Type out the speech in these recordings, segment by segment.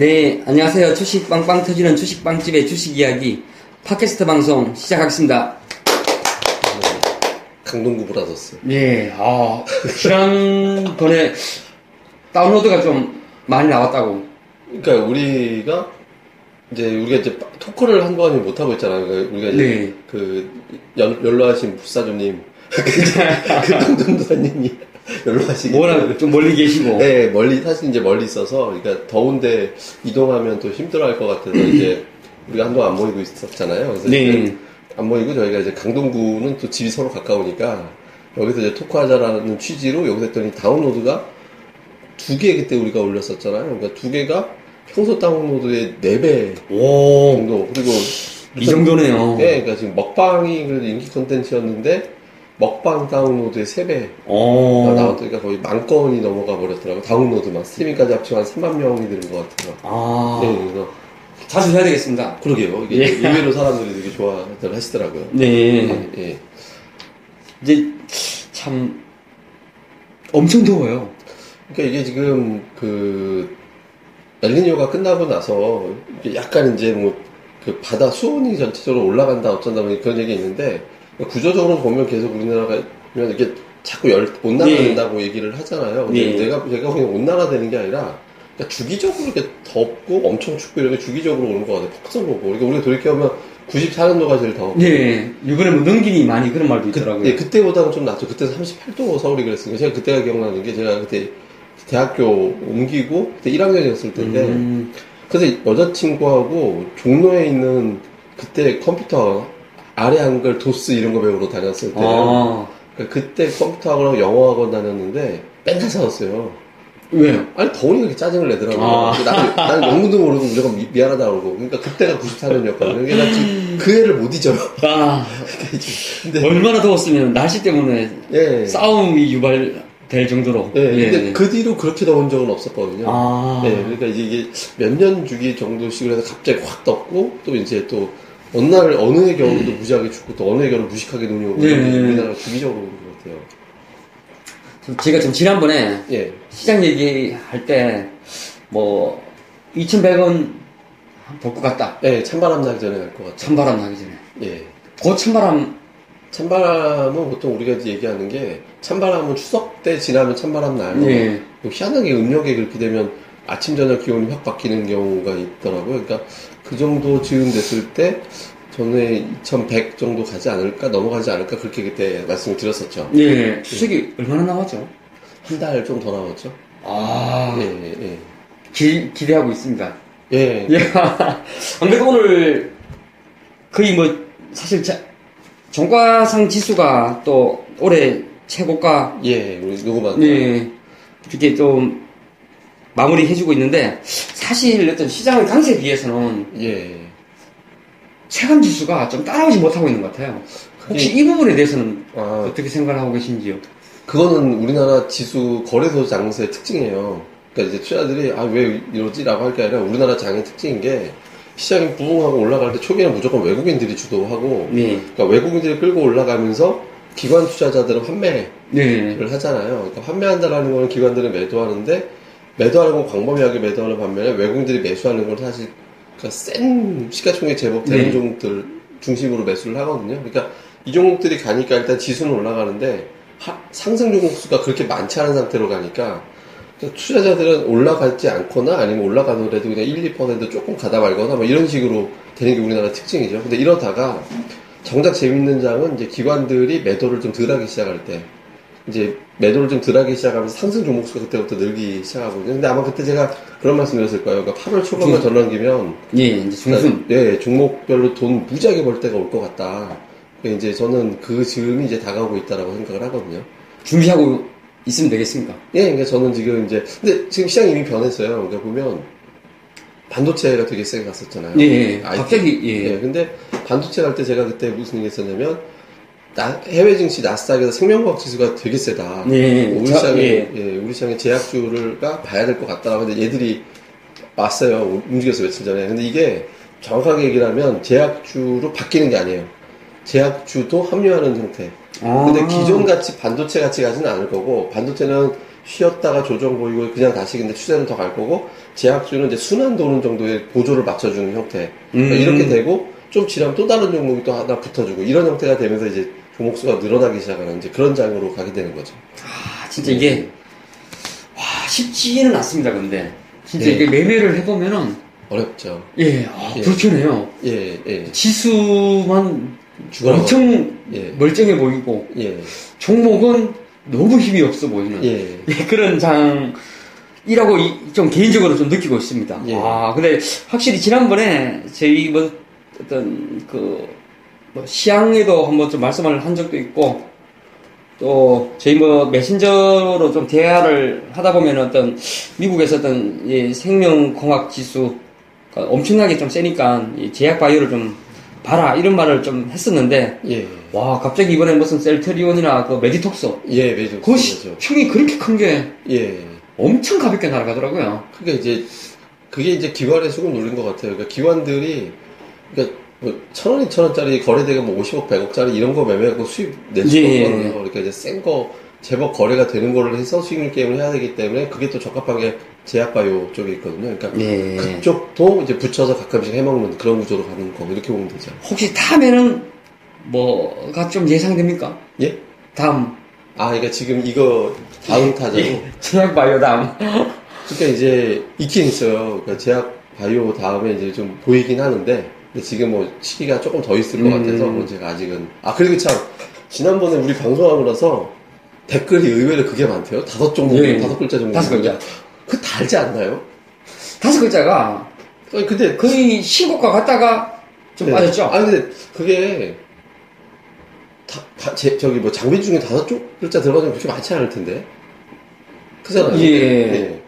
네, 안녕하세요. 주식 빵빵 터지는 주식 빵집의 주식 이야기 팟캐스트 방송 시작하겠습니다. 강동구 브라더스. 네, 아, 지난번에 다운로드가 좀 많이 나왔다고. 그러니까 우리가 이제 우리가 이제 토크를 한동안 못 하고 있잖아요. 그러니까 우리가 이제 네. 그 연, 연로하신 부사조님, 그 강동도사님이 연로하시기 뭐라 좀 멀리 계시고. 네, 멀리 사실 이제 멀리 있어서 그러니까 더운데 이동하면 또 힘들어 할 것 같아서 이제 우리가 한동안 안 모이고 있었잖아요. 그래서 네. 안 모이고 저희가 이제 강동구는 또 집이 서로 가까우니까 여기서 이제 토크하자라는 취지로 여기서 했더니 다운로드가 두 개 그때 우리가 올렸었잖아요. 그러니까 두 개가 평소 다운로드의 네배 오, 정도 그리고 이 정도네요. 네, 그러니까 지금 먹방이 그래도 인기 컨텐츠였는데 먹방 다운로드의 세 배. 오, 나왔으니까 거의 만 건이 넘어가 버렸더라고 다운로드만 스트리밍까지 합치면 한 3만 명이 되는 것 같아요. 아, 네, 그래서 자주 해야 되겠습니다. 그러게요. 이게 예. 의외로 사람들이 되게 좋아들 하시더라고요. 네. 예, 예. 이제 참 엄청 더워요. 그러니까 이게 지금 그 엘니뇨가 끝나고 나서 약간 이제 뭐 그 바다 수온이 전체적으로 올라간다 어쩐다 뭐 그런 얘기 있는데 구조적으로 보면 계속 우리나라가 이게 자꾸 열 온난화 된다고 얘기를 하잖아요. 근데 네. 내가 제가 그냥 온난화 되는 게 아니라 그러니까 주기적으로 이렇게 덥고 엄청 춥고 이런 게 주기적으로 오는 것 같아요. 폭성 보고. 그러니까 우리가 돌이켜보면 94년도가 제일 더웠고 네, 이번에 뭐 능기니 많이 그런 말도 있더라고요. 그, 네, 그때보다는 좀 낫죠. 그때 38도 서울이 그랬으니까 제가 그때가 기억나는 게 제가 그때 대학교 옮기고 그때 1학년이었을 때인데 음, 그래서 여자친구하고 종로에 있는 그때 컴퓨터 아래 한글 도스 이런 거 배우러 다녔을 때 아, 그때 컴퓨터 학원하고 영어 학원 다녔는데 맨날 싸웠어요. 왜요? 아니 더우니까 이렇게 짜증을 내더라고요. 아. 나는, 나는 영문도 모르고 무조건 미, 미안하다 그러고 그러니까 그때가 94년이었거든요. 그러니까 나그 애를 못 잊어요. 아, 근데 얼마나 더웠으면 날씨 때문에 예. 싸움이 유발 될 정도로. 예, 예. 근데 그 뒤로 그렇게 더운 적은 없었거든요. 아, 네, 그러니까 이게 몇 년 주기 정도씩으로 해서 갑자기 확 떴고, 또 이제 또, 어느 날, 어느 해 겨울도 무지하게 춥고, 또 어느 해 겨울 무식하게 눈이 오고, 네. 우리나라가 주기적으로 오는 것 같아요. 제가 좀 지난번에 예. 시장 얘기할 때, 뭐, 2,100원 벌것 같다. 예, 찬바람 나기 전에 갈 것 같아요. 찬바람 나기 전에. 예. 그 찬바람, 찬바람은 보통 우리가 얘기하는 게, 찬바람은 추석 때 지나면 찬바람 나요. 예. 희한하게 음력에 그렇게 되면 아침, 저녁 기온이 확 바뀌는 경우가 있더라고요. 그러니까 그 정도 즈음 됐을 때, 전에 2100 정도 가지 않을까, 넘어가지 않을까, 그렇게 그때 말씀을 드렸었죠. 예. 추석이 얼마나 남았죠? 한 달 좀더 남았죠? 아, 예, 예, 예. 기, 기대하고 있습니다. 예. 예. 안 그래도 오늘 거의 뭐 사실 자, 종가상 지수가 또 올해 최고가 예, 우리 녹음한. 네 이렇게 좀 마무리 해주고 있는데 사실 어떤 시장의 강세에 비해서는 예. 체감 지수가 좀 따라오지 못하고 있는 것 같아요. 혹시 이 부분에 대해서는 아, 어떻게 생각을 하고 계신지요? 그거는 우리나라 지수 거래소 장세의 특징이에요. 그러니까 이제 투자들이 아, 왜 이러지라고 할 게 아니라 우리나라 장의 특징인 게 시장이 부흥하고 올라갈 때 초기에는 무조건 외국인들이 주도하고 네, 그러니까 외국인들이 끌고 올라가면서 기관 투자자들은 판매를 네, 하잖아요. 그러니까 판매한다라는 거는 기관들은 매도하는데 매도하는 건 광범위하게 매도하는 반면에 외국인들이 매수하는 건 사실 그러니까 센 시가총액 제법 되는 네. 종목들 중심으로 매수를 하거든요. 그러니까 이 종목들이 가니까 일단 지수는 올라가는데 하- 상승 종목 수가 그렇게 많지 않은 상태로 가니까 그러니까 투자자들은 올라가지 않거나 아니면 올라가더라도 그냥 1, 2% 조금 가다 말거나 뭐 이런 식으로 되는 게 우리나라 특징이죠. 근데 이러다가 정작 재밌는 장은 이제 기관들이 매도를 좀 덜 하기 시작할 때 이제 매도를 좀 덜 하기 시작하면서 상승 종목수가 그때부터 늘기 시작하거든요. 근데 아마 그때 제가 그런 말씀 드렸을 거예요. 그러니까 8월 초반만 전환기면 예, 이제 중순. 예, 종목별로 돈 무지하게 벌 때가 올 것 같다. 그러니까 이제 저는 그 즈음이 이제 다가오고 있다라고 생각을 하거든요. 준비하고 있으면 되겠습니까? 예, 그러니까 저는 지금 이제 근데 지금 시장이 이미 변했어요. 그러니까 보면 반도체가 되게 세게 갔었잖아요. 예, 예. 갑자기, 예. 예, 근데 반도체 갈 때 제가 그때 무슨 얘기 했었냐면 나- 해외 증시 나스닥에서 생명과학 지수가 되게 세다. 예, 우리 자, 시장에 예. 예, 우리 시장에 제약주를가 봐야 될 것 같다라고 근데 얘들이 왔어요. 움직였어 며칠 전에. 근데 이게 정확하게 얘기를 하면 제약주로 바뀌는 게 아니에요. 제약주도 합류하는 형태. 아. 근데 기존 같이 반도체 같이 가지는 않을 거고 반도체는 쉬었다가 조정 보이고 그냥 다시 근데 추세는 더 갈 거고 제약주는 이제 순환 도는 정도의 보조를 맞춰주는 형태 그러니까 음. 이렇게 되고 좀 지나면 또 다른 종목이 또 하나 붙어주고 이런 형태가 되면서 이제 종 목 수가 늘어나기 시작하는 이제 그런 장으로 가게 되는 거죠. 아, 진짜 이게, 와, 쉽지는 않습니다, 근데. 진짜 예. 이게 매매를 해보면은, 어렵죠. 예, 아, 예. 불편해요. 예, 예. 지수만 죽어나가- 엄청 예. 멀쩡해 보이고, 예, 종목은 너무 힘이 없어 보이는. 예. 예, 그런 장 이라고 이- 좀 개인적으로 좀 느끼고 있습니다. 예. 아, 근데 확실히 지난번에 저희 뭐 어떤 그, 뭐 시향에도 한번 좀 말씀을 한 적도 있고, 또 저희 뭐 메신저로 좀 대화를 하다 보면 어떤 미국에서 어떤 이 생명공학 지수 가 엄청나게 좀 세니까 이 제약 바이오를 좀 봐라 이런 말을 좀 했었는데 예. 와 갑자기 이번에 무슨 셀트리온이나 그 메디톡소 예, 매주. 그 시- 힘이 그렇게 큰 게 예. 엄청 가볍게 날아가더라고요. 그러니까 이제 그게 이제 기관의 수급 노린 것 같아요. 그러니까 기관들이 그러니까 뭐 천 원, 이천 원짜리 거래대가 뭐 50억, 100억짜리 이런 거 매매하고 수입 낼 수가 예, 없는 예. 거. 그러니까 이제 센 거 제법 거래가 되는 거를 해서 수익률 게임을 해야 되기 때문에 그게 또 적합한 게 제약바이오 쪽에 있거든요. 그러니까 예. 그쪽도 이제 붙여서 가끔씩 해먹는 그런 구조로 가는 거 이렇게 보면 되죠. 혹시 다음에는 뭐가 좀 예상됩니까? 예? 다음 아, 그러니까 지금 이거 다음 타자로 예, 제약 바이오 다음. 그러니까 이제 있긴 있어요. 그러니까 제약 바이오 다음에 이제 좀 보이긴 하는데 근데 지금 뭐 시기가 조금 더 있을 것 음. 같아서 뭐 제가 아직은 아 그리고 참 지난번에 우리 방송하고 나서 댓글이 의외로 그게 많대요. 다섯 종목, 예. 다섯 글자 정도. 다섯 글자. 그 달지 않나요? 다섯 글자가 아니 근데 거의 신고가 갔다가 좀 네. 빠졌죠. 아니 근데 그게 다, 다- 제, 저기 뭐 장비 중에 다섯 쪽 글자 들어가면 그렇게 많지 않을 텐데. 크잖아요. 예.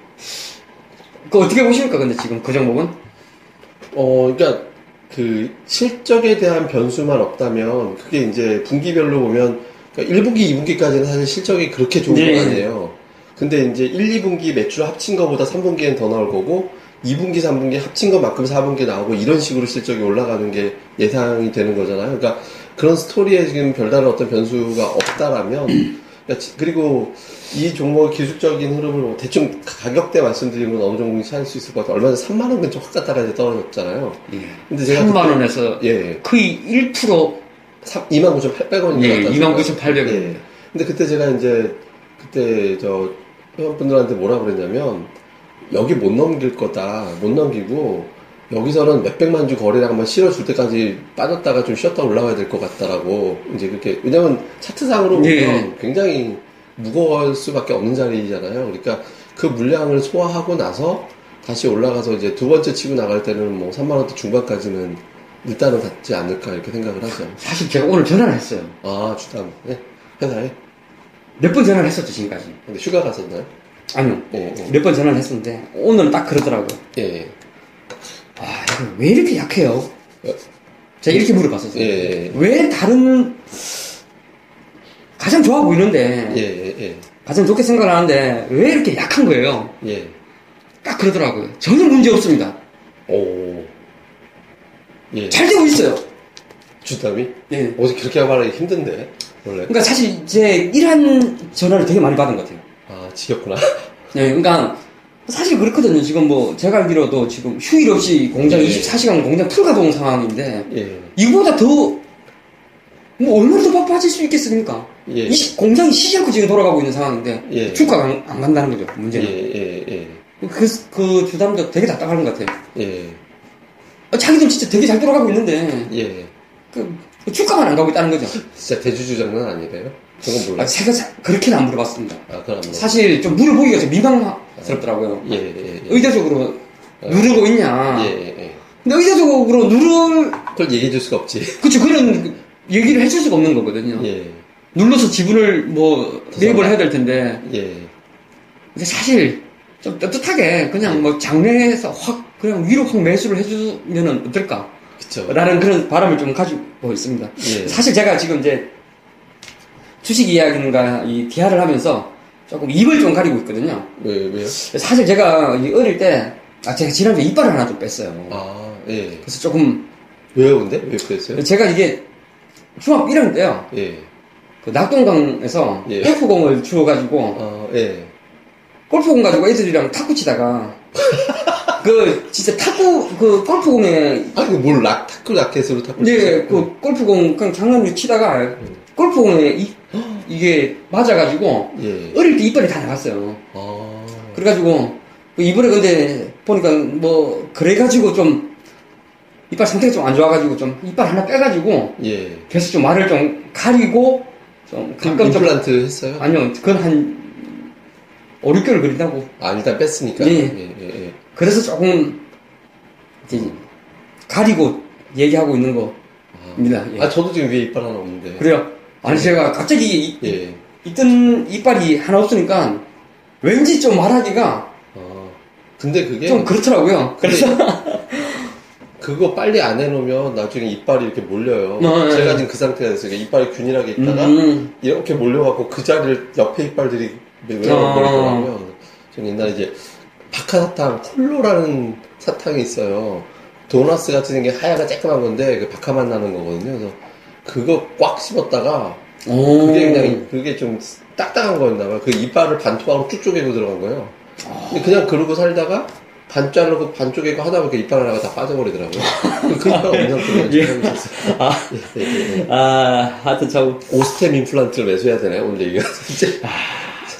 그 어떻게 보십니까? 근데 지금 그 종목은? 어, 그러니까 그 실적에 대한 변수만 없다면 그게 이제 분기별로 보면 그러니까 1분기, 2분기까지는 사실 실적이 그렇게 좋은 네. 건 아니에요. 근데 이제 1, 2분기 매출 합친 거보다 3분기엔 더 나올 거고 2분기, 3분기 합친 것만큼 4분기 나오고 이런 식으로 실적이 올라가는 게 예상이 되는 거잖아요. 그러니까 그런 스토리에 지금 별다른 어떤 변수가 없다라면 그러니까 지- 그리고 이 종목의 기술적인 흐름을 뭐 대충 가격대 말씀드리면 어느 정도 찾을 수 있을 것 같아요. 얼마 전에 3만 원 근처 확 갔다가 이제 떨어졌잖아요. 예. 근데 제가 3만 그때- 원에서 예, 거의 1% 29,800원인 예, 것 같아요. 29,800원. 예. 근데 그때 제가 이제 그때 저 회원분들한테 뭐라 그랬냐면 여기 못 넘길 거다. 못 넘기고 여기서는 몇백만 주 거래량 한번 실어줄 때까지 빠졌다가 좀 쉬었다 올라와야 될 것 같다라고 이제 그렇게 왜냐면 차트상으로 보면 예. 굉장히 무거울 수밖에 없는 자리잖아요. 그러니까 그 물량을 소화하고 나서 다시 올라가서 이제 두 번째 치고 나갈 때는 뭐 3만 원대 중반까지는 일단은 닿지 않을까 이렇게 생각을 하죠. 사실 제가 오늘 전화를 했어요. 아, 주담. 네. 회사에? 몇 번 전화를 했었죠, 지금까지. 근데 휴가 갔었나요? 아니요. 예, 예. 몇번 전화를 했었는데, 오늘은 딱 그러더라고요. 예, 예. 아, 이거 왜 이렇게 약해요? 제가 이렇게 물어봤었어요. 예, 예, 왜 다른, 가장 좋아 보이는데, 예, 예, 가장 좋게 생각을 하는데, 왜 이렇게 약한 거예요? 예. 예. 딱 그러더라고요. 전혀 문제 없습니다. 오. 예. 잘 되고 있어요. 주담이? 네. 어제 그렇게 말하기 힘든데, 원래. 그러니까 사실 제 일한 전화를 되게 많이 받은 것 같아요. 아, 지겹구나. 네, 그러니까 사실 그렇거든요. 지금 뭐 제가 알기로도 지금 휴일 없이 공장 네. 24시간 공장 풀가동 상황인데 예. 이거보다 더 뭐 얼마나 더 바빠질 수 있겠습니까? 예. 이 시- 공장이 않고 지금 돌아가고 있는 상황인데 예. 주가가 안, 안 간다는 거죠. 예, 문제는. 예, 예. 그, 그 주담도 되게 답답한 것 같아요. 예. 어, 자기들 진짜 되게 잘 돌아가고 있는데 예. 그, 그 주가만 안 가고 있다는 거죠. 진짜 대주주 장난 아니래요? 저건 아, 몰라. 제가 자- 그렇게는 안 물어봤습니다. 아, 그럼 뭐. 사실 좀 물어보기가 좀 민망스럽더라고요. 예, 예, 예. 의도적으로 누르고 있냐. 예, 예, 예. 근데 의도적으로 누를, 그걸 얘기해 줄 수가 없지. 그쵸, 그런 얘기를 해줄 수가 없는 거거든요. 예. 눌러서 지분을 뭐, 매입을 해야 될 텐데. 예. 근데 사실, 좀 떳떳하게 그냥 뭐 장내에서 확, 그냥 위로 확 매수를 해주면 어떨까? 그쵸. 라는 그런 바람을 좀 가지고 있습니다. 예. 사실 제가 지금 이제 주식 이야기인가 이 대화를 하면서 조금 입을 좀 가리고 있거든요. 왜, 왜요? 사실 제가 이 어릴 때, 아, 제가 지난주에 이빨을 하나 좀 뺐어요. 아, 예. 그래서 조금, 왜요, 근데? 왜 그랬어요? 제가 이게 중학교 1학년 때요. 예. 그 낙동강에서 예. 골프공을 주워가지고 아, 예. 골프공 가지고 애들이랑 탁구 치다가 그 진짜 탁구 그 골프공에 아니, 뭘 락, 타크 라켓으로 타크 네, 그 골프공 그냥 장난으로 치다가 골프공에 이, 이게 맞아가지고 예. 어릴 때 이빨이 다 나갔어요. 아. 그래가지고 그 이번에 근데 보니까 뭐 그래가지고 좀 이빨 상태가 좀 안 좋아가지고 좀 이빨 하나 빼가지고 예. 계속 좀 말을 좀 가리고 가끔 좀 임플란트 했어요? 아니요 그건 한 5, 6개월 그린다고 아, 일단 뺐으니까. 네. 예, 예, 예. 그래서 조금 이제 가리고 얘기하고 있는 겁니다. 예. 아, 저도 지금 위에 이빨 하나 없는데. 그래요. 아니 제가 갑자기 이- 예. 있던 이빨이 하나 없으니까 왠지 좀 말하기가 아. 근데 그게 좀 그렇더라고요. 그래서 그거 빨리 안 해놓으면 나중에 이빨이 이렇게 몰려요. 어, 예. 제가 지금 그 상태가 됐어요. 이빨이 균일하게 있다가 음, 이렇게 몰려갖고 그 자리를 옆에 이빨들이 아. 외워버리더라고요. 저는 옛날에 이제 바카사탕, 콜로라는 사탕이 있어요. 도너스 같이 생긴 하얀가 쬐끄만 건데 그 바카만 나는 거거든요. 그래서 그거 꽉 씹었다가 오. 그게 그냥 그게 좀 딱딱한 거였나 봐요. 그 이빨을 반토막으로 쭉 쪼개고 들어간 거예요. 근데 그냥 그러고 살다가 반 자르고 반 쪼개고 하다 보니까 이빨 하나가 다 빠져버리더라고요. 그 이빨 없는 상태로 예. 아, 예, 예, 예. 아, 하여튼 참 오스템 임플란트를 매수해야 되나요? 오늘 얘기가 이제.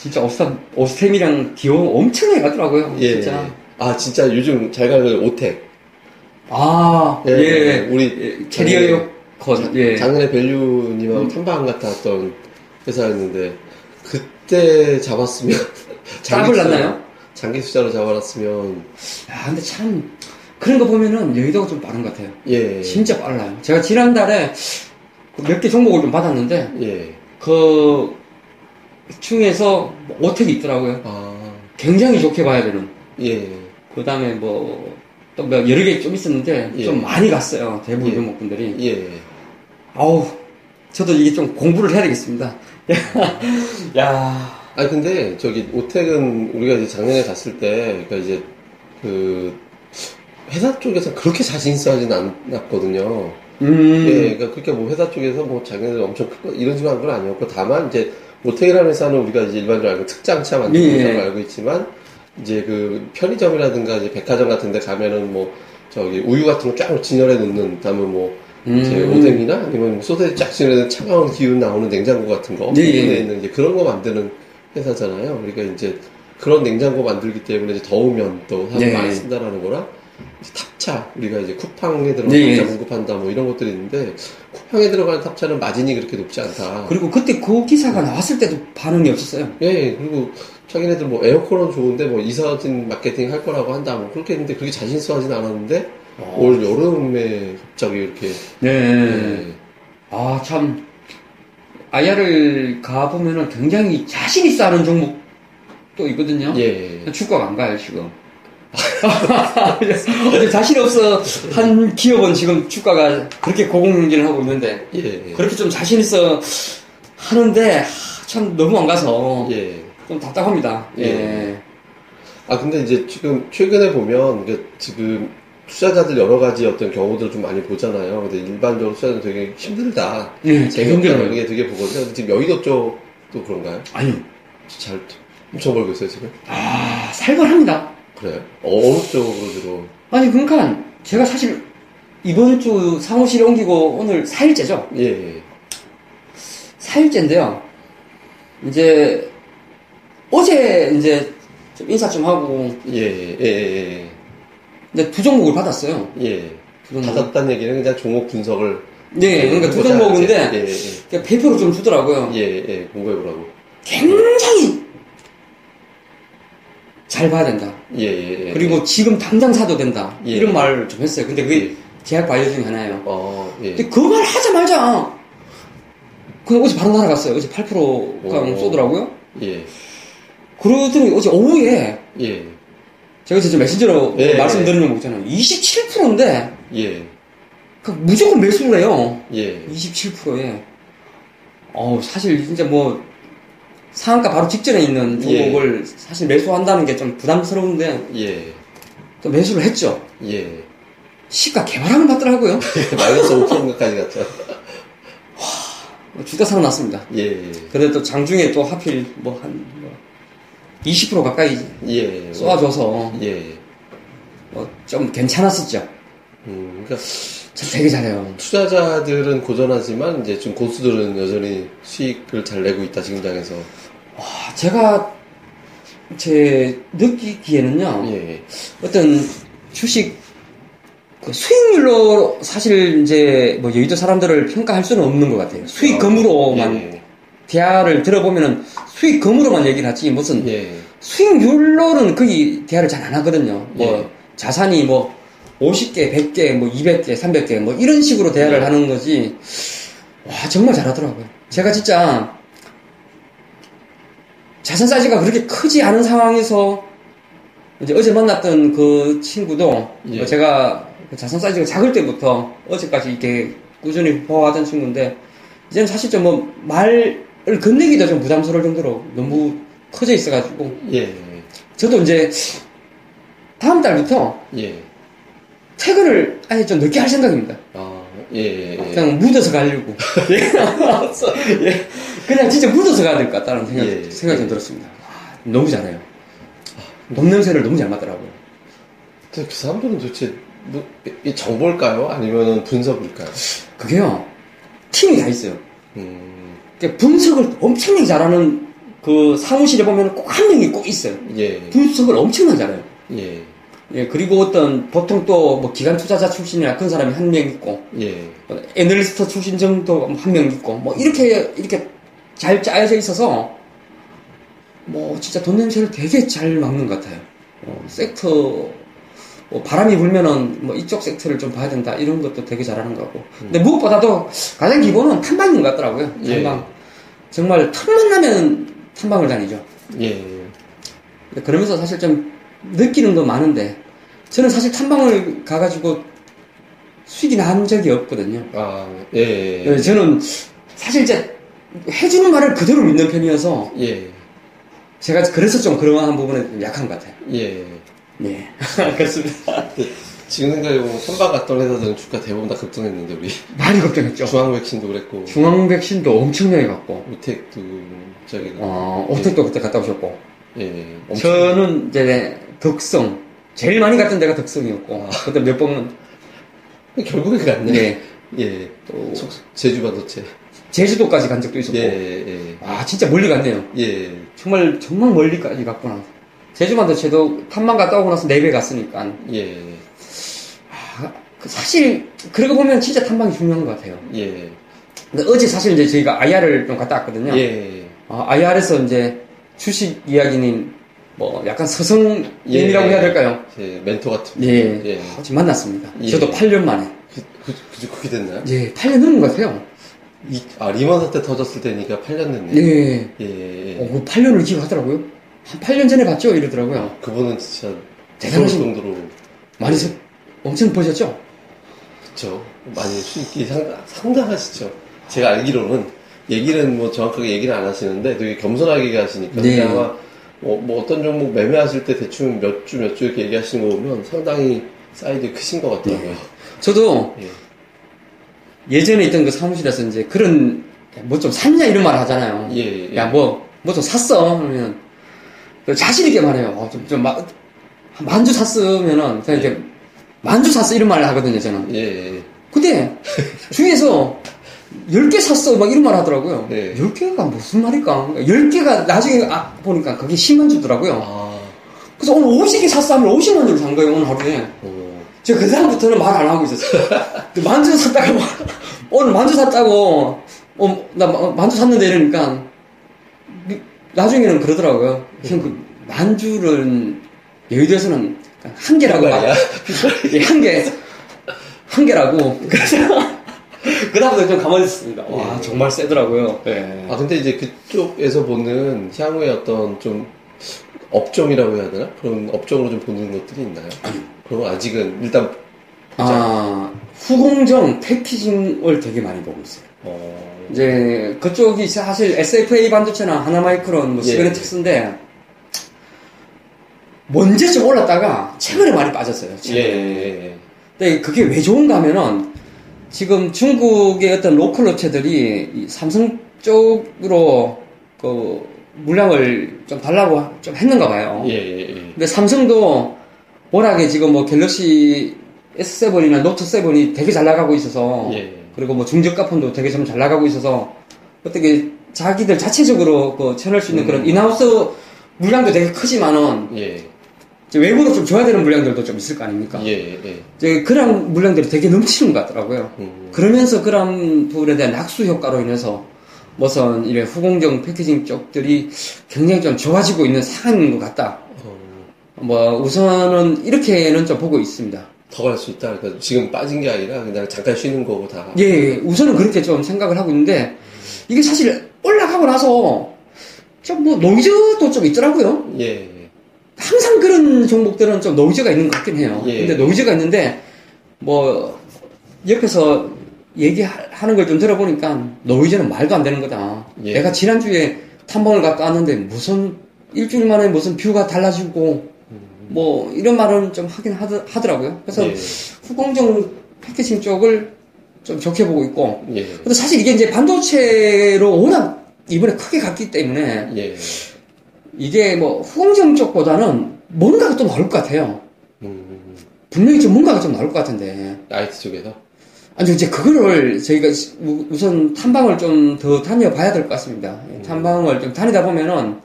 진짜 오스템, 오스템이랑 디오 엄청 해가더라고요. 예. 진짜. 아 진짜 요즘 잘 가는 오텍. 아, 예, 예. 우리 예, 캐리어 컷, 예. 작년에 벨류님하고 탐방 갔다 왔던 회사였는데 그때 잡았으면 투자- 났나요? 장기 투자로 잡아놨으면 야, 근데 참, 그런 거 보면은 여의도가 좀 빠른 것 같아요. 예. 진짜 빨라요. 제가 지난달에 몇 개 종목을 좀 받았는데, 예. 그 중에서 오텍이 있더라고요. 아 굉장히 좋게 봐야 되는. 예. 그 다음에 뭐, 또 뭐 여러 개 좀 있었는데, 예. 좀 많이 갔어요. 대부분 예. 종목분들이. 예. 아우, 저도 이게 좀 공부를 해야 되겠습니다. 야, 아 근데 저기 오텍은 우리가 이제 작년에 갔을 때 그러니까 이제 그 회사 쪽에서 그렇게 자신 있어 하진 않았거든요. 음, 예, 그러니까 그렇게 뭐 회사 쪽에서 뭐 자기네들 엄청 큰 거, 이런 식으로 한 건 아니었고, 다만 이제 모텔이라는 회사는 우리가 이제 일반적으로 알고 특장차 만드는 예. 회사로 알고 있지만, 이제 그 편의점이라든가 이제 백화점 같은 데 가면은 뭐, 저기 우유 같은 거 쫙 진열해 놓는, 다음에 뭐, 이제 음. 오뎅이나 아니면 뭐 소세지 쫙 진열해 놓은 차가운 기운 나오는 냉장고 같은 거, 예, 예. 있는 이제 그런 거 만드는 회사잖아요. 그러니까 이제 그런 냉장고 만들기 때문에 이제 더우면 또 사람 네. 많이 쓴다라는 거랑, 탑차 우리가 이제 쿠팡에 들어간 네. 탑차 공급한다 뭐 이런 것들이 있는데 쿠팡에 들어가는 탑차는 마진이 그렇게 높지 않다. 그리고 그때 그 기사가 나왔을 때도 반응이 없었어요. 예 그리고 자기네들 뭐 에어컨은 좋은데 뭐 이사진 마케팅 할 거라고 한다 뭐 그렇게 했는데 그렇게 자신 있어 하진 않았는데 올 여름에 갑자기 이렇게 네. 예. 아, 참, 아야를 가보면은 굉장히 자신 있어 하는 종목도 있거든요. 예. 주가가 안 가요, 지금. 어제 자신 없어 한 기업은 지금 주가가 그렇게 고공행진을 하고 있는데, 예. 그렇게 좀 자신 있어 하는데, 하, 참 너무 안 가서 예. 좀 답답합니다. 예. 예. 아 근데 이제 지금 최근에 보면 지금 투자자들 여러 가지 어떤 경우들을 좀 많이 보잖아요. 근데 일반적으로 투자자들 되게 힘들다. 예, 재미없다 힘들어요. 이런 게 되게 보거든요. 지금 여의도 쪽도 그런가요? 아니요. 잘 엄청 벌고 있어요 지금. 아, 살벌합니다. 그래요? 어느 쪽으로 주로? 아니, 그러니까 제가 사실 이번 주 사무실에 옮기고 오늘 4일째죠? 예, 예. 4일째인데요. 이제 어제 이제 좀 인사 좀 하고 예, 예, 예, 이제 두 종목을 받았어요. 예. 예. 두 종목. 받았다는 얘기는 그냥 종목 분석을. 네, 그러니까 두 종목인데 예, 예, 그러니까 배표를 좀 주더라고요. 예, 예, 예. 공부해보라고. 굉장히 잘 봐야 된다. 예, 예, 예. 그리고 지금 당장 사도 된다. 예. 이런 말을 좀 했어요. 근데 그게 예. 제약 바이오 중에 하나예요. 어, 예. 근데 그 말 하자마자 그냥 어제 바로 날아갔어요. 어제 8%가 오. 쏘더라고요. 예, 그러더니 어제 오후에 예, 제가 진짜 메신저로 예. 말씀드리는 거 있잖아요. 27%인데 예, 그 무조건 매수를 해요. 예. 27%에. 어우, 사실 진짜 뭐 상한가 바로 직전에 있는 예. 종목을 사실 매수한다는 게 좀 부담스러운데 예, 또 매수를 했죠. 예. 시가 개발하는 받더라고요. 마이너스 5%까지 갔죠. 주가 살아났습니다. 예, 예. 그래도 또 장중에 또 하필 뭐 한, 뭐 20% 가까이 예. 쏘아줘서 예. 뭐 좀 괜찮았었죠. 음, 그러니까 저 되게 잘해요. 투자자들은 고전하지만 이제 좀 고수들은 여전히 수익을 잘 내고 있다 지금장에서. 아, 제가 제 느끼기에는요. 예. 어떤 주식 그 수익률로 사실 이제 뭐 여의도 사람들을 평가할 수는 없는 것 같아요. 수익금으로만 예. 대화를 들어보면은 수익금으로만 얘기를 하지 무슨 예. 수익률로는 거의 대화를 잘 안 하거든요. 뭐 예. 자산이 뭐 50개, 100개, 뭐 200개, 300개 뭐 이런 식으로 대화를 예. 하는 거지. 와 정말 잘하더라고요. 제가 진짜 자산 사이즈가 그렇게 크지 않은 상황에서 이제 어제 만났던 그 친구도 예. 뭐 제가 그 자산 사이즈가 작을 때부터 어제까지 이렇게 꾸준히 보아하던 친구인데 이제는 사실 좀 뭐 말을 건네기도 좀 부담스러울 정도로 너무 커져 있어가지고 예. 저도 이제 다음 달부터 예. 퇴근을 아예 좀 늦게 할 생각입니다. 아, 예. 예. 그냥 묻어서 가려고. 예. 그냥 진짜 묻어서 가야 될 것 같다는 생각, 예. 생각이 좀 들었습니다. 아, 너무 잘해요. 돈 냄새를 너무 잘 맡더라고요. 그 사람들은 도대체 뭐, 이 정보일까요? 아니면 분석일까요? 그게요, 팀이 다 있어요. 음, 분석을 엄청나게 잘하는 그 사무실에 보면 꼭 한 명이 꼭 있어요. 예. 분석을 엄청나게 잘해요. 예. 예, 그리고 어떤 보통 또 뭐 기관 투자자 출신이나 그런 사람이 한 명 있고, 예. 애널리스트 출신 정도 한 명 있고, 뭐 이렇게 이렇게 잘 짜여져 있어서 뭐 진짜 돈 냄새를 되게 잘 막는 것 같아요. 어, 섹터 뭐 바람이 불면은 뭐 이쪽 섹터를 좀 봐야 된다 이런 것도 되게 잘하는 것 같고. 근데 무엇보다도 가장 기본은 탐방인 것 같더라고요. 예. 탐방. 정말 틈만 나면 탐방을 다니죠. 예. 그러면서 사실 좀 느끼는 건 많은데 저는 사실 탐방을 가가지고 수익이 난 적이 없거든요. 아, 예. 네, 저는 사실 이제 해주는 말을 그대로 믿는 편이어서 예. 제가 그래서 좀 그러한 부분에 좀 약한 것 같아요. 예. 네, 그렇습니다. 지금 생각해보면 선박 갔던 회사들은 주가 대부분 다 급등했는데, 우리. 많이 걱정했죠. 중앙 백신도 그랬고, 중앙 백신도 엄청나게 갔고, 우택도, 저기, 어, 오택도 그때 갔다 오셨고, 예. 엄청. 저는 이제 덕성 제일 많이 갔던 데가 덕성이었고, 그때 몇 번은 결국에 갔네. 네, 예. 또 속- 제주 반도체. 제주도까지 간 적도 있었고, 예, 예. 아 진짜 멀리 갔네요. 예. 정말 정말 멀리까지 갔구나. 제주만도 저도 탐만 갔다 오고 나서 네배 갔으니까 예. 아, 그 사실 그러고 보면 진짜 탐방이 중요한 것 같아요. 예. 근데 어제 사실 이제 저희가 IR을 좀 갔다 왔거든요. 예. 아, IR에서 이제 주식 이야기님 뭐 약간 서성님이라고 예. 해야 될까요? 제 멘토 같은. 예, 예. 아, 지금 만났습니다. 예. 저도 8년 만에. 그, 그, 그, 그게 됐나요? 예, 8년 넘은 것 같아요. 이, 아, 리먼 사태 터졌을 때니까 8년 됐네. 예. 예. 어, 그 8년을 기억하더라고요. 한 8년 전에 봤죠? 이러더라고요. 그분은 진짜 대단하신- 정도로 많이 서- 엄청 보셨죠? 그쵸 많이 수익이 상당, 상당하시죠. 제가 알기로는 얘기는 뭐 정확하게 얘기를 안 하시는데 되게 겸손하게 얘기하시니까 네. 아마 뭐, 뭐 어떤 종목 매매하실 때 대충 몇 주 몇 주 이렇게 얘기하시는 거 보면 상당히 사이즈 크신 것 같더라고요. 저도 예. 예전에 있던 그 사무실에서 이제 그런 뭐 좀 샀냐 이런 말 하잖아요. 예, 예. 야 뭐 뭐 좀 샀어 그러면 그 자신 있게 말해요. 어, 좀, 좀 마- 만주 샀으면은 그냥 이렇게 만주 샀어 이런 말을 하거든요 저는. 예, 예. 근데 주위에서 10개 샀어 막 이런 말 하더라고요. 네. 10개가 무슨 말일까? 10개가 나중에 아, 보니까 그게 10만 주더라고요. 아, 그래서 오늘 50개 샀어 하면 50만 주를 산 거예요 오늘 하루에. 어, 저그 다음부터는 말 안 하고 있었어요. 만주 샀다고, 오늘 만주 샀다고, 어, 나 마- 만주 샀는데 이러니까, 미- 나중에는 그러더라고요. 형, 그, 만주는, 여의도에서는 한 개라고. 말- 말이야? 예, 한 개. 한 개라고. 그래서, 그다음부터 좀 가만히 있었습니다. 와, 예. 정말 세더라고요. 예. 아 근데 이제 그쪽에서 보는 향후의 어떤 좀 업종이라고 해야 되나 그런 업종으로 좀 보는 것들이 있나요? 그럼 아직은 일단 아, 후공정 packaging을 되게 많이 보고 있어요. 어, 이제 그쪽이 사실 SFA 반도체나 하나마이크론, 뭐 예. 시그네틱스인데 먼저 좀 올랐다가 최근에 많이 빠졌어요. 예, 최근에. 예, 근데 그게 왜 좋은가 하면은 지금 중국의 어떤 local 업체들이 이 삼성 쪽으로 그 물량을 좀 달라고 좀 했는가 봐요. 예, 예, 예. 근데 삼성도 워낙에 지금 뭐 갤럭시 S7이나 노트 7이 되게 잘 나가고 있어서 예. 그리고 뭐 중저가 폰도 되게 좀 잘 나가고 있어서 어떻게 자기들 자체적으로 그 쳐낼 수 있는 음. 그런 in-house 물량도 되게 크지만은 예. 이제 외부로 좀 줘야 되는 물량들도 좀 있을 거 아닙니까? 예, 예. 이제 그런 물량들이 되게 넘치는 것 같더라고요. 음. 그러면서 그런 부분에 대한 낙수 효과로 인해서 무슨 이래 후공정 packaging 쪽들이 굉장히 좀 좋아지고 있는 상황인 것 같다. 어, 뭐 우선은 이렇게는 좀 보고 있습니다. 더 갈 수 있다. 그러니까 지금 빠진 게 아니라 그냥 잠깐 쉬는 거고 다. 예, 예, 우선은 그렇게 좀 생각을 하고 있는데 이게 사실 올라가고 나서 좀 뭐 노이즈도 좀 있더라고요. 예. 항상 그런 종목들은 좀 노이즈가 있는 것 같긴 해요. 예. 근데 노이즈가 있는데 뭐 옆에서 얘기하는 걸 좀 들어보니까 노이즈는 말도 안 되는 거다. 예. 내가 지난주에 탐방을 갔다 왔는데 무슨 일주일 만에 무슨 뷰가 달라지고 뭐 이런 말은 좀 하긴 하더, 하더라고요. 그래서 예. 후공정 패키징 쪽을 좀 좋게 보고 있고 예. 근데 사실 이게 이제 반도체로 워낙 이번에 크게 갔기 때문에 예. 이게 뭐 후공정 쪽보다는 뭔가가 또 나올 것 같아요. 음. 분명히 좀 뭔가가 좀 나올 것 같은데. IT 쪽에서. 아니, 이제 그거를 저희가 우- 우선 탐방을 좀 더 다녀봐야 될 것 같습니다. 탐방을 좀 다니다 보면은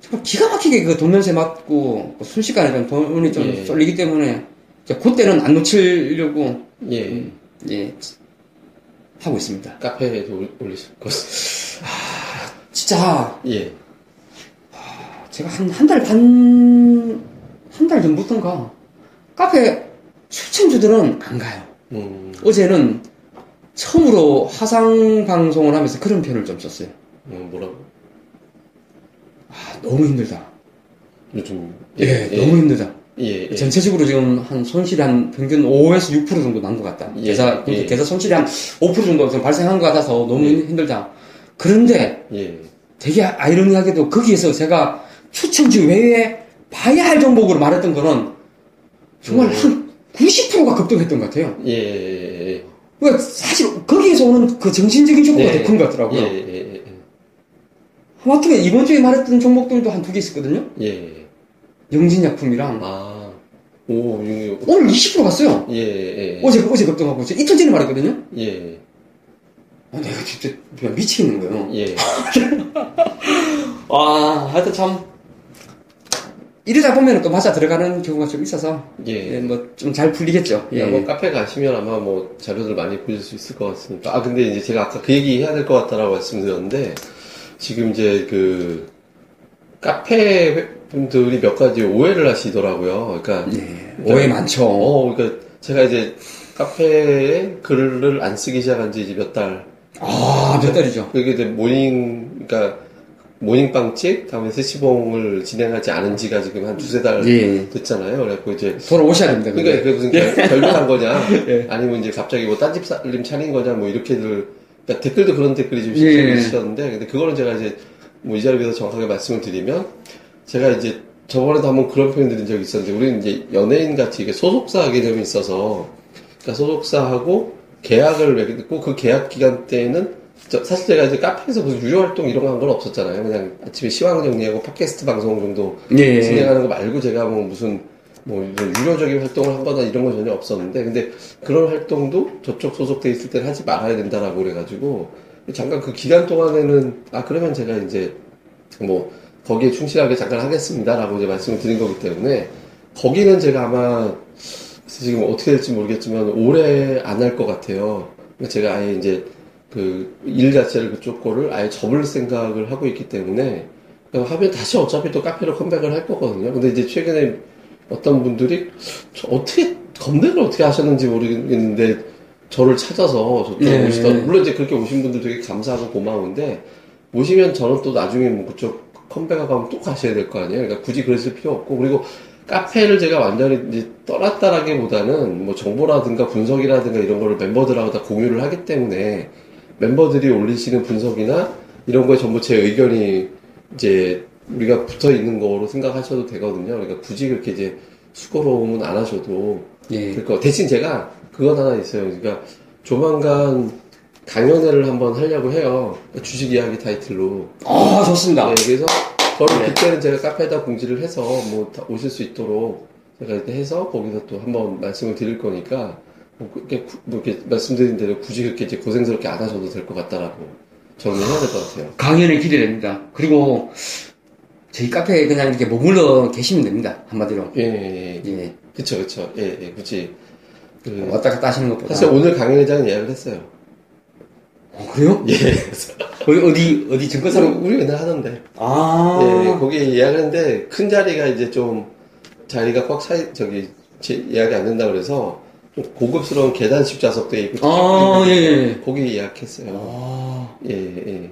정말 기가 막히게 그 돈면세 맞고 그 순식간에 좀 돈이 좀 예. 쏠리기 때문에 이제 그때는 안 놓치려고 예. 예, 하고 있습니다. 카페에도 올- 올리실 것. 진짜 예. 제가 한 한 달 반, 한 달 전부터인가 카페 추천주들은 안 가요. 음. 어제는 처음으로 화상 방송을 하면서 그런 표현을 좀 썼어요. 음, 뭐라고? 아, 너무 힘들다. 요즘. 예, 너무 힘들다. 예. 예. 전체적으로 지금 한 손실이 한 평균 5에서 6% 정도 난 것 같다. 예, 계좌, 예. 계좌 손실이 한 5% 정도 지금 발생한 것 같아서 너무 예. 힘들다. 그런데 예. 되게 아이러니하게도 거기에서 제가 추천주 외에 봐야 할 종목으로 말했던 거는 정말 음. 한 90%가 급등했던 것 같아요. 예. 예. 예. 그러니까 사실 거기에서 오는 그 정신적인 효과가 예. 더큰것 같더라고요. 예. 예. 예. 하마터면 이번 주에 말했던 종목들도 한 두 개 있었거든요. 예. 영진약품이랑 아. 오, 유, 오늘 20% 갔어요. 예. 예. 어제 어제 급등하고 이틀 전에 말했거든요. 예. 아, 내가 진짜 미치겠는 거예요. 예. 와, 하여튼 참 이러다 보면 또 맞아 들어가는 경우가 좀 있어서 예. 뭐 좀 잘 풀리겠죠. 예. 뭐 카페 가시면 아마 뭐 자료들 많이 보실 수 있을 것 같습니다. 아 근데 이제 제가 아까 그 얘기 해야 될 것 같다라고 말씀드렸는데 지금 이제 그 카페 분들이 몇 가지 오해를 하시더라고요. 그러니까 네, 오해 많죠. 어 그러니까 제가 이제 카페에 글을 안 쓰기 시작한 지 이제 몇 달. 아, 몇 달이죠. 그게 이제 모닝 그러니까 모닝빵집 다음에 스시봉을 진행하지 않은 지가 지금 한 두세 달 예. 됐잖아요. 그래갖고 이제 돌아오셔야 됩니다. 그러니까 근데. 그게 무슨 결- 결별한 거냐? 예. 아니면 이제 갑자기 뭐 딴집 살림 차린 거냐? 뭐 이렇게들 그러니까 댓글도 그런 댓글이 좀 예. 있으셨는데 근데 그거는 제가 이제 뭐 이 자리에서 정확하게 말씀을 드리면 제가 이제 저번에도 한번 그런 표현 드린 적이 있었는데 우리는 이제 연예인 같이 이게 소속사 개념이 있어서 그러니까 소속사하고 계약을 맺고 그 계약 기간 때에는 저- 사실 제가 이제 카페에서 무슨 유료 활동 이런 거 한 건 없었잖아요. 그냥 아침에 시황 정리하고 팟캐스트 방송 정도 예. 진행하는 거 말고 제가 뭐 무슨 뭐 유료적인 활동을 한 거나 이런 건 전혀 없었는데 근데 그런 활동도 저쪽 소속돼 있을 때는 하지 말아야 된다라고 그래가지고 잠깐 그 기간 동안에는 아 그러면 제가 이제 뭐 거기에 충실하게 잠깐 하겠습니다라고 이제 말씀을 드린 거기 때문에 거기는 제가 아마 지금 어떻게 될지 모르겠지만 올해 안할 것 같아요. 그러니까 제가 아예 이제 그 일 자체를 그쪽 거를 아예 접을 생각을 하고 있기 때문에 하면 다시 어차피 또 카페로 컴백을 할 거거든요. 근데 이제 최근에 어떤 분들이 저 어떻게 컴백을 어떻게 하셨는지 모르겠는데 저를 찾아서 저쪽 네. 오시더 물론 이제 그렇게 오신 분들 되게 감사하고 고마운데 오시면 저는 또 나중에 뭐 그쪽 컴백하고 하면 또 가셔야 될 거 아니에요. 그러니까 굳이 그러실 필요 없고 그리고 카페를 제가 완전히 이제 떠났다라기보다는 뭐 정보라든가 분석이라든가 이런 거를 멤버들하고 다 공유를 하기 때문에 멤버들이 올리시는 분석이나 이런 거에 전부 제 의견이 이제 우리가 붙어 있는 거로 생각하셔도 되거든요. 그러니까 굳이 그렇게 이제 수고로움은 안 하셔도 예. 될 거. 대신 제가 그건 하나 있어요. 그러니까 조만간 강연회를 한번 하려고 해요. 주식 이야기 타이틀로. 아, 좋습니다. 네, 그래서 저를 네. 그때는 제가 카페에다 공지를 해서 뭐다 오실 수 있도록 제가 이렇게 해서 거기서 또 한번 말씀을 드릴 거니까 뭐 그렇게, 구- 뭐 이렇게 말씀드린 대로 굳이 그렇게 이제 고생스럽게 안 하셔도 될 것 같다라고 정리해야 될 것 같아요. 강연에 기대됩니다. 그리고 저희 카페에 그냥 이렇게 머물러 계시면 됩니다. 한마디로. 예, 예, 예. 예. 그쵸, 그쵸. 예, 예, 굳이. 그, 왔다 갔다 하시는 것보다. 사실 오늘 강연회장은 예약을 했어요. 어, 그래요? 예. 어디, 어디, 어디 증권사? 우리, 우리 맨날 하던데. 아. 예, 거기 예약했는데 큰 자리가 이제 좀 자리가 꽉 차, 저기 제- 예약이 안 된다 그래서 좀 고급스러운 계단식 좌석도 있고 아, 예, 예. 거기 예약했어요. 아, 예, 예,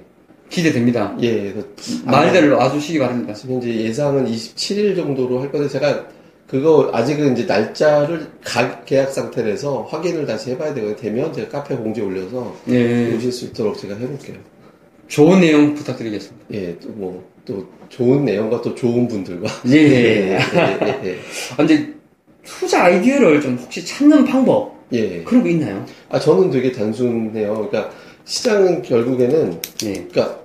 기대됩니다. 예. 그래서 말대로 와주시기 바랍니다. 지금 이제 예상은 27일 정도로 할 건데 제가 그거 아직은 이제 날짜를 가, 계약 상태라서 확인을 다시 해봐야 되거든요. 되면 제가 카페 공지 올려서 예. 오실 수 있도록 제가 해볼게요. 좋은 내용 부탁드리겠습니다. 예, 또 뭐, 또 좋은 내용과 또 좋은 분들과. 예. 예, 예, 예, 예. 아, 근데 투자 아이디어를 좀 혹시 찾는 방법 예. 그런 거 있나요? 아, 저는 되게 단순해요. 그러니까 시장은 결국에는, 예. 그러니까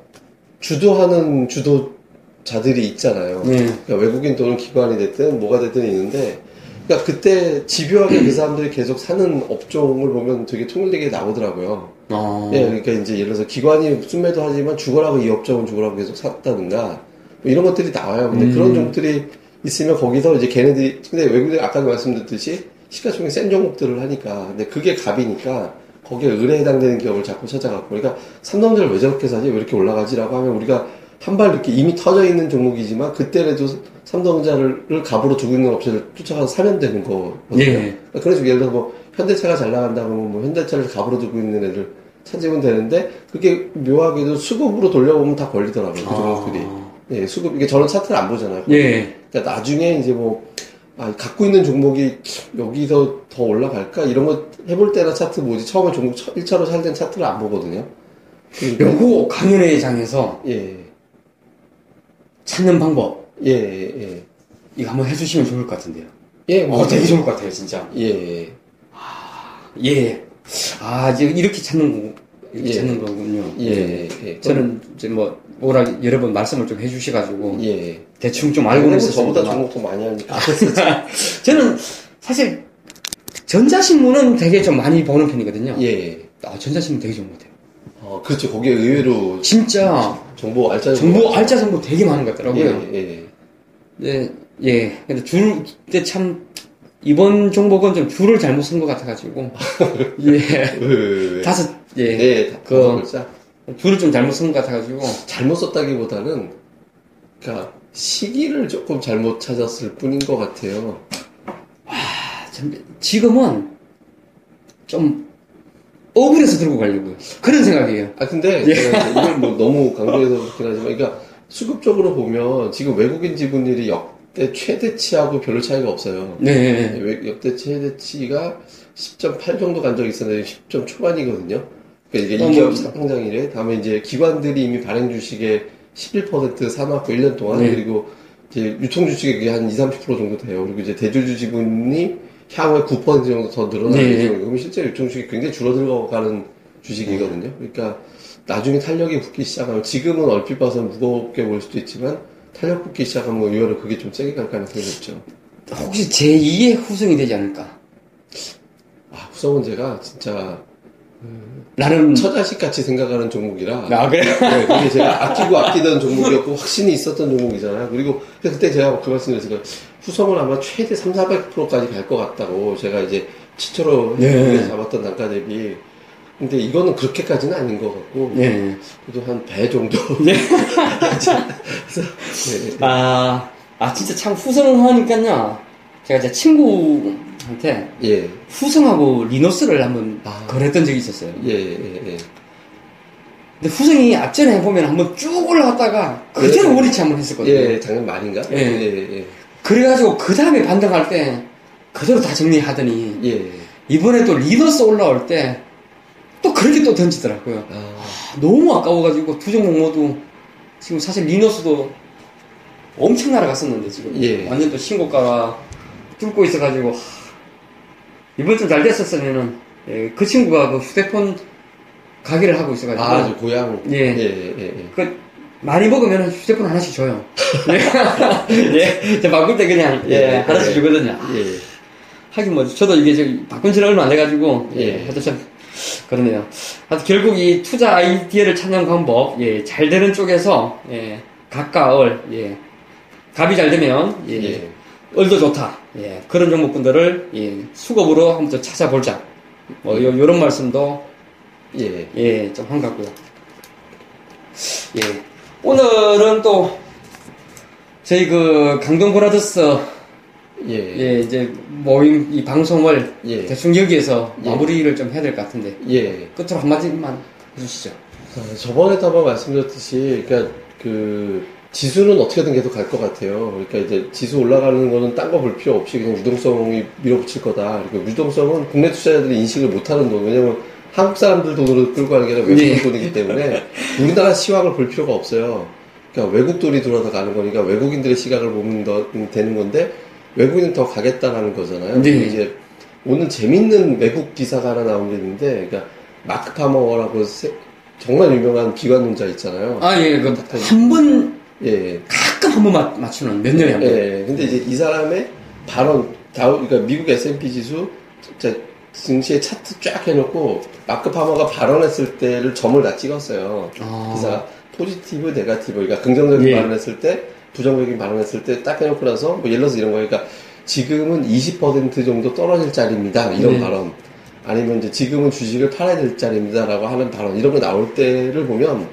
주도하는 주도자들이 있잖아요. 예. 그러니까 외국인 또는 기관이 됐든 뭐가 됐든 있는데, 그러니까 그때 집요하게 그 사람들이 계속 사는 업종을 보면 되게 통일되게 나오더라고요. 아. 예, 그러니까 이제 예를 들어서 기관이 순매도 하지만 죽어라고 이 업종은 죽어라고 계속 샀다든가, 뭐 이런 것들이 나와요. 근데 음. 그런 종들이 있으면 거기서 이제 걔네들이, 근데 외국인들 아까도 말씀드렸듯이 시가총액 센 종목들을 하니까, 근데 그게 갑이니까 거기에 의뢰에 해당되는 기업을 자꾸 찾아갖고, 그러니까 삼성전자를 왜 저렇게 사지? 왜 이렇게 올라가지라고 하면 우리가 한 발 이렇게 이미 터져 있는 종목이지만 그때라도 삼성전자를 갑으로 두고 있는 업체를 쫓아가서 사면 되는 거거든요. 예. 그러니까 그래서 예를 들어 뭐 현대차가 잘 나간다고 하면 뭐 현대차를 갑으로 두고 있는 애들 찾으면 되는데 그게 묘하게도 수급으로 돌려보면 다 걸리더라고요. 그 종목들이. 아. 예, 수급 이게 저는 차트를 안 보잖아요. 예. 그러니까 나중에 이제 뭐 아, 갖고 있는 종목이 여기서 더 올라갈까 이런 거 해볼 때나 차트 뭐지 처음에 종목 1차로 살땐 차트를 안 보거든요. 그러니까 요거 강연회장에서 예, 찾는 방법 예, 예, 이거 한번 해주시면 좋을 것 같은데요. 예, 뭐, 어, 되게 좋을 것 같아요, 진짜. 예, 예. 아, 이제 이렇게 찾는 거, 이렇게 예. 찾는 거군요. 예, 예. 저는 이제 뭐, 뭐라 여러 번 말씀을 좀 해주셔가지고, 예. 대충 좀 알고는 저보다 있었습니다. 종목 더 많이 하니까. 저는 사실, 전자신문은 되게 좀 많이 보는 편이거든요. 예. 아, 전자신문 되게 좋은 것 같아요. 어, 그렇죠. 거기에 의외로 진짜, 정보 알짜 정보, 알짜 정보 되게 많은 것 같더라고요. 예, 예. 네, 예. 근데 줄, 근데 참, 이번 종목은 좀 줄을 잘못 쓴 것 같아가지고, 예. 왜, 왜, 왜. 다섯, 예. 네, 다, 그- 글자. 줄을 좀 잘못 쓴 것 같아가지고, 잘못 썼다기보다는, 그니까, 시기를 조금 잘못 찾았을 뿐인 것 같아요. 아, 참, 지금은 좀 억울해서 들고 가려고요. 그런 생각이에요. 아, 근데, 제가 이걸 뭐 너무 강조해서 그렇긴 하지만, 그러니까, 수급적으로 보면, 지금 외국인 지분율이 역대 최대치하고 별로 차이가 없어요. 네. 외- 역대 최대치가 10.8 정도 간 적이 있었는데 10점 초반이거든요. 그러니까 이게 어, 이 기업 뭐- 상장이래. 다음에 이제 기관들이 이미 발행 주식의 11% 사놓고 1년 동안 네. 그리고 이제 유통 주식이 그게 한 2, 30% 정도 돼요. 그리고 이제 대주주 지분이 향후에 9% 정도 더 늘어나는 네. 예정이고 그러면 실제 유통 주식이 굉장히 줄어들어가는 주식이거든요. 그러니까 나중에 탄력이 붙기 시작하면 지금은 얼핏 봐서 무겁게 보일 수도 있지만 탄력 붙기 시작하면 의외로 그게 좀 세게 갈 가능성이 높죠. 혹시 제2의 후승이 되지 않을까? 아, 후성은 제가 진짜 나는, 처자식 같이 생각하는 종목이라 아, 그래? 네, 그게 제가 아끼고 아끼던 종목이었고 확신이 있었던 종목이잖아요. 그리고 그때 제가 그 말씀드렸어요. 후성은 아마 최대 3, 400%까지 갈 것 같다고 제가 이제 치초로 네. 잡았던 단가 대비 근데 이거는 그렇게까지는 아닌 것 같고 네. 그래도 한 배 정도 네. 네. 아, 아, 진짜 참 후성하니까요. 제가 제 친구 한테 예, 후성하고 리노스를 한번 아. 거래했던 적이 있었어요. 예, 예, 예. 근데 후성이 앞전에 보면 한번 쭉 올라갔다가 그대로 네. 원위치 한번 했었거든요. 예, 작년 말인가? 예. 예, 예, 그래가지고 그 다음에 반등할 때 그대로 다 정리하더니 예. 이번에 또 리더스 올라올 때 또 그렇게 또 던지더라고요. 아, 너무 아까워가지고 두 종목 모두 지금 사실 리너스도 엄청 날아갔었는데 지금 예. 완전 또 신고가가 뚫고 있어가지고 하, 이번 좀잘 됐었으면은 예, 그 친구가 그 휴대폰 가게를 하고 있어가지고. 아, 저 고향. 예. 예, 예, 예. 그, 많이 먹으면 휴대폰 하나씩 줘요. 예. 저 바꿀 때 그냥, 예, 예, 하나씩 예. 주거든요. 예. 하긴 뭐, 저도 이게 지금 바꾼 지는 얼마 안 돼가지고, 예, 예. 하여튼 참, 그러네요. 하여튼 결국 이 투자 아이디어를 찾는 방법, 예, 잘 되는 쪽에서, 예, 가까울, 예, 갑이 잘 되면, 예, 예. 을도 좋다. 예, 그런 종목군들을, 예, 수급으로 한번 더 찾아보자. 뭐, 요, 요런 말씀도, 예. 예, 좀 한 것 같고요. 예, 오늘은 또, 저희 그, 강동 브라더스, 예. 예, 이제 모임, 이 방송을 예. 대충 여기에서 예. 마무리를 좀 해야 될 것 같은데, 예. 끝으로 한마디만 해주시죠. 어, 저번에도 한번 말씀드렸듯이, 그러니까 그 지수는 어떻게든 계속 갈 것 같아요. 그러니까 이제 지수 올라가는 거는 딴 거 볼 필요 없이 그냥 유동성이 밀어붙일 거다. 그리고 유동성은 국내 투자자들이 인식을 못하는 돈. 왜냐면 한국 사람들 돈으로 끌고 가는 게 아니라 외국 예. 돈이기 때문에 우리나라 시황을 볼 필요가 없어요. 그러니까 외국 돈이 들어서 가는 거니까 외국인들의 시각을 보면 더 되는 건데 외국인은 더 가겠다라는 거잖아요. 네. 이제 오늘 재밌는 외국 기사가 하나 나온 게 있는데, 그러니까 마크 파버라고 세- 정말 유명한 비관론자 있잖아요. 아, 예, 그, 한 번, 예. 가끔 한 번 맞추는, 몇 년에 한 번. 예. 근데 이제 이 사람의 발언, 다우, 그러니까 미국 S&P 지수 진짜 증시의 차트 쫙 해놓고 마크 파버가 발언했을 때를 점을 다 찍었어요. 아. 기사 positive, negative, 그러니까 긍정적인 예. 발언했을 때, 부정적인 발언했을 때 딱 해놓고 나서 뭐 예를 들어서 이런 거니까 지금은 20% 정도 떨어질 자리입니다. 이런 네. 발언. 아니면 이제 지금은 주식을 팔아야 될 자리입니다라고 하는 발언 이런 거 나올 때를 보면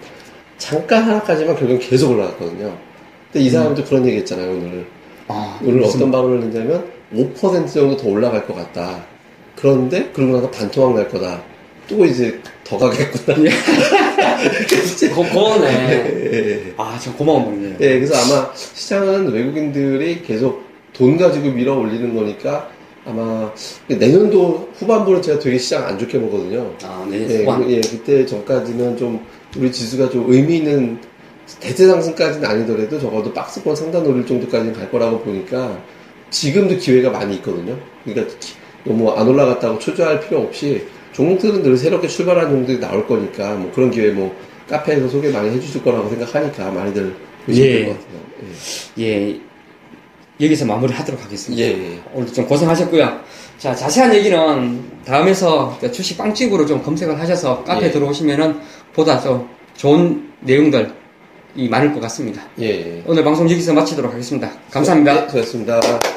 잠깐 하나까지만 결국은 계속 올라갔거든요. 근데 이 사람도 그런 얘기 했잖아요, 오늘. 아, 오늘 무슨- 어떤 발언을 했냐면 5% 정도 더 올라갈 것 같다. 그런데 그러고 나서 반토막 날 거다. 또 이제 더 가겠구나. 고, 고네. 예, 예. 아, 참 고마운 분이네요. 예, 그래서 아마 시장은 외국인들이 계속 돈 가지고 밀어 올리는 거니까 아마 내년도 후반부는 제가 되게 시장 안 좋게 보거든요. 아, 네, 예, 후반. 그- 예, 그때 전까지는 좀 우리 지수가 좀 의미 있는 대세 상승까지는 아니더라도 적어도 박스권 상단 노릴 정도까지는 갈 거라고 보니까 지금도 기회가 많이 있거든요. 그러니까 기- 너무 안 올라갔다고 초조할 필요 없이 종목들은 늘 새롭게 출발하는 종목들이 나올 거니까 뭐 그런 기회 뭐 카페에서 소개 많이 해주실 거라고 생각하니까 많이들 보시면 예. 될것 같아요. 예, 여기서 마무리 하도록 하겠습니다. 예. 예. 오늘 좀 고생하셨고요. 자, 자세한 얘기는 다음에서 주식 빵집으로 좀 검색을 하셔서 카페 예. 들어오시면은 보다 좀 좋은 내용들이 많을 것 같습니다. 예. 예. 오늘 방송 여기서 마치도록 하겠습니다. 감사합니다. 네, 수고하셨습니다.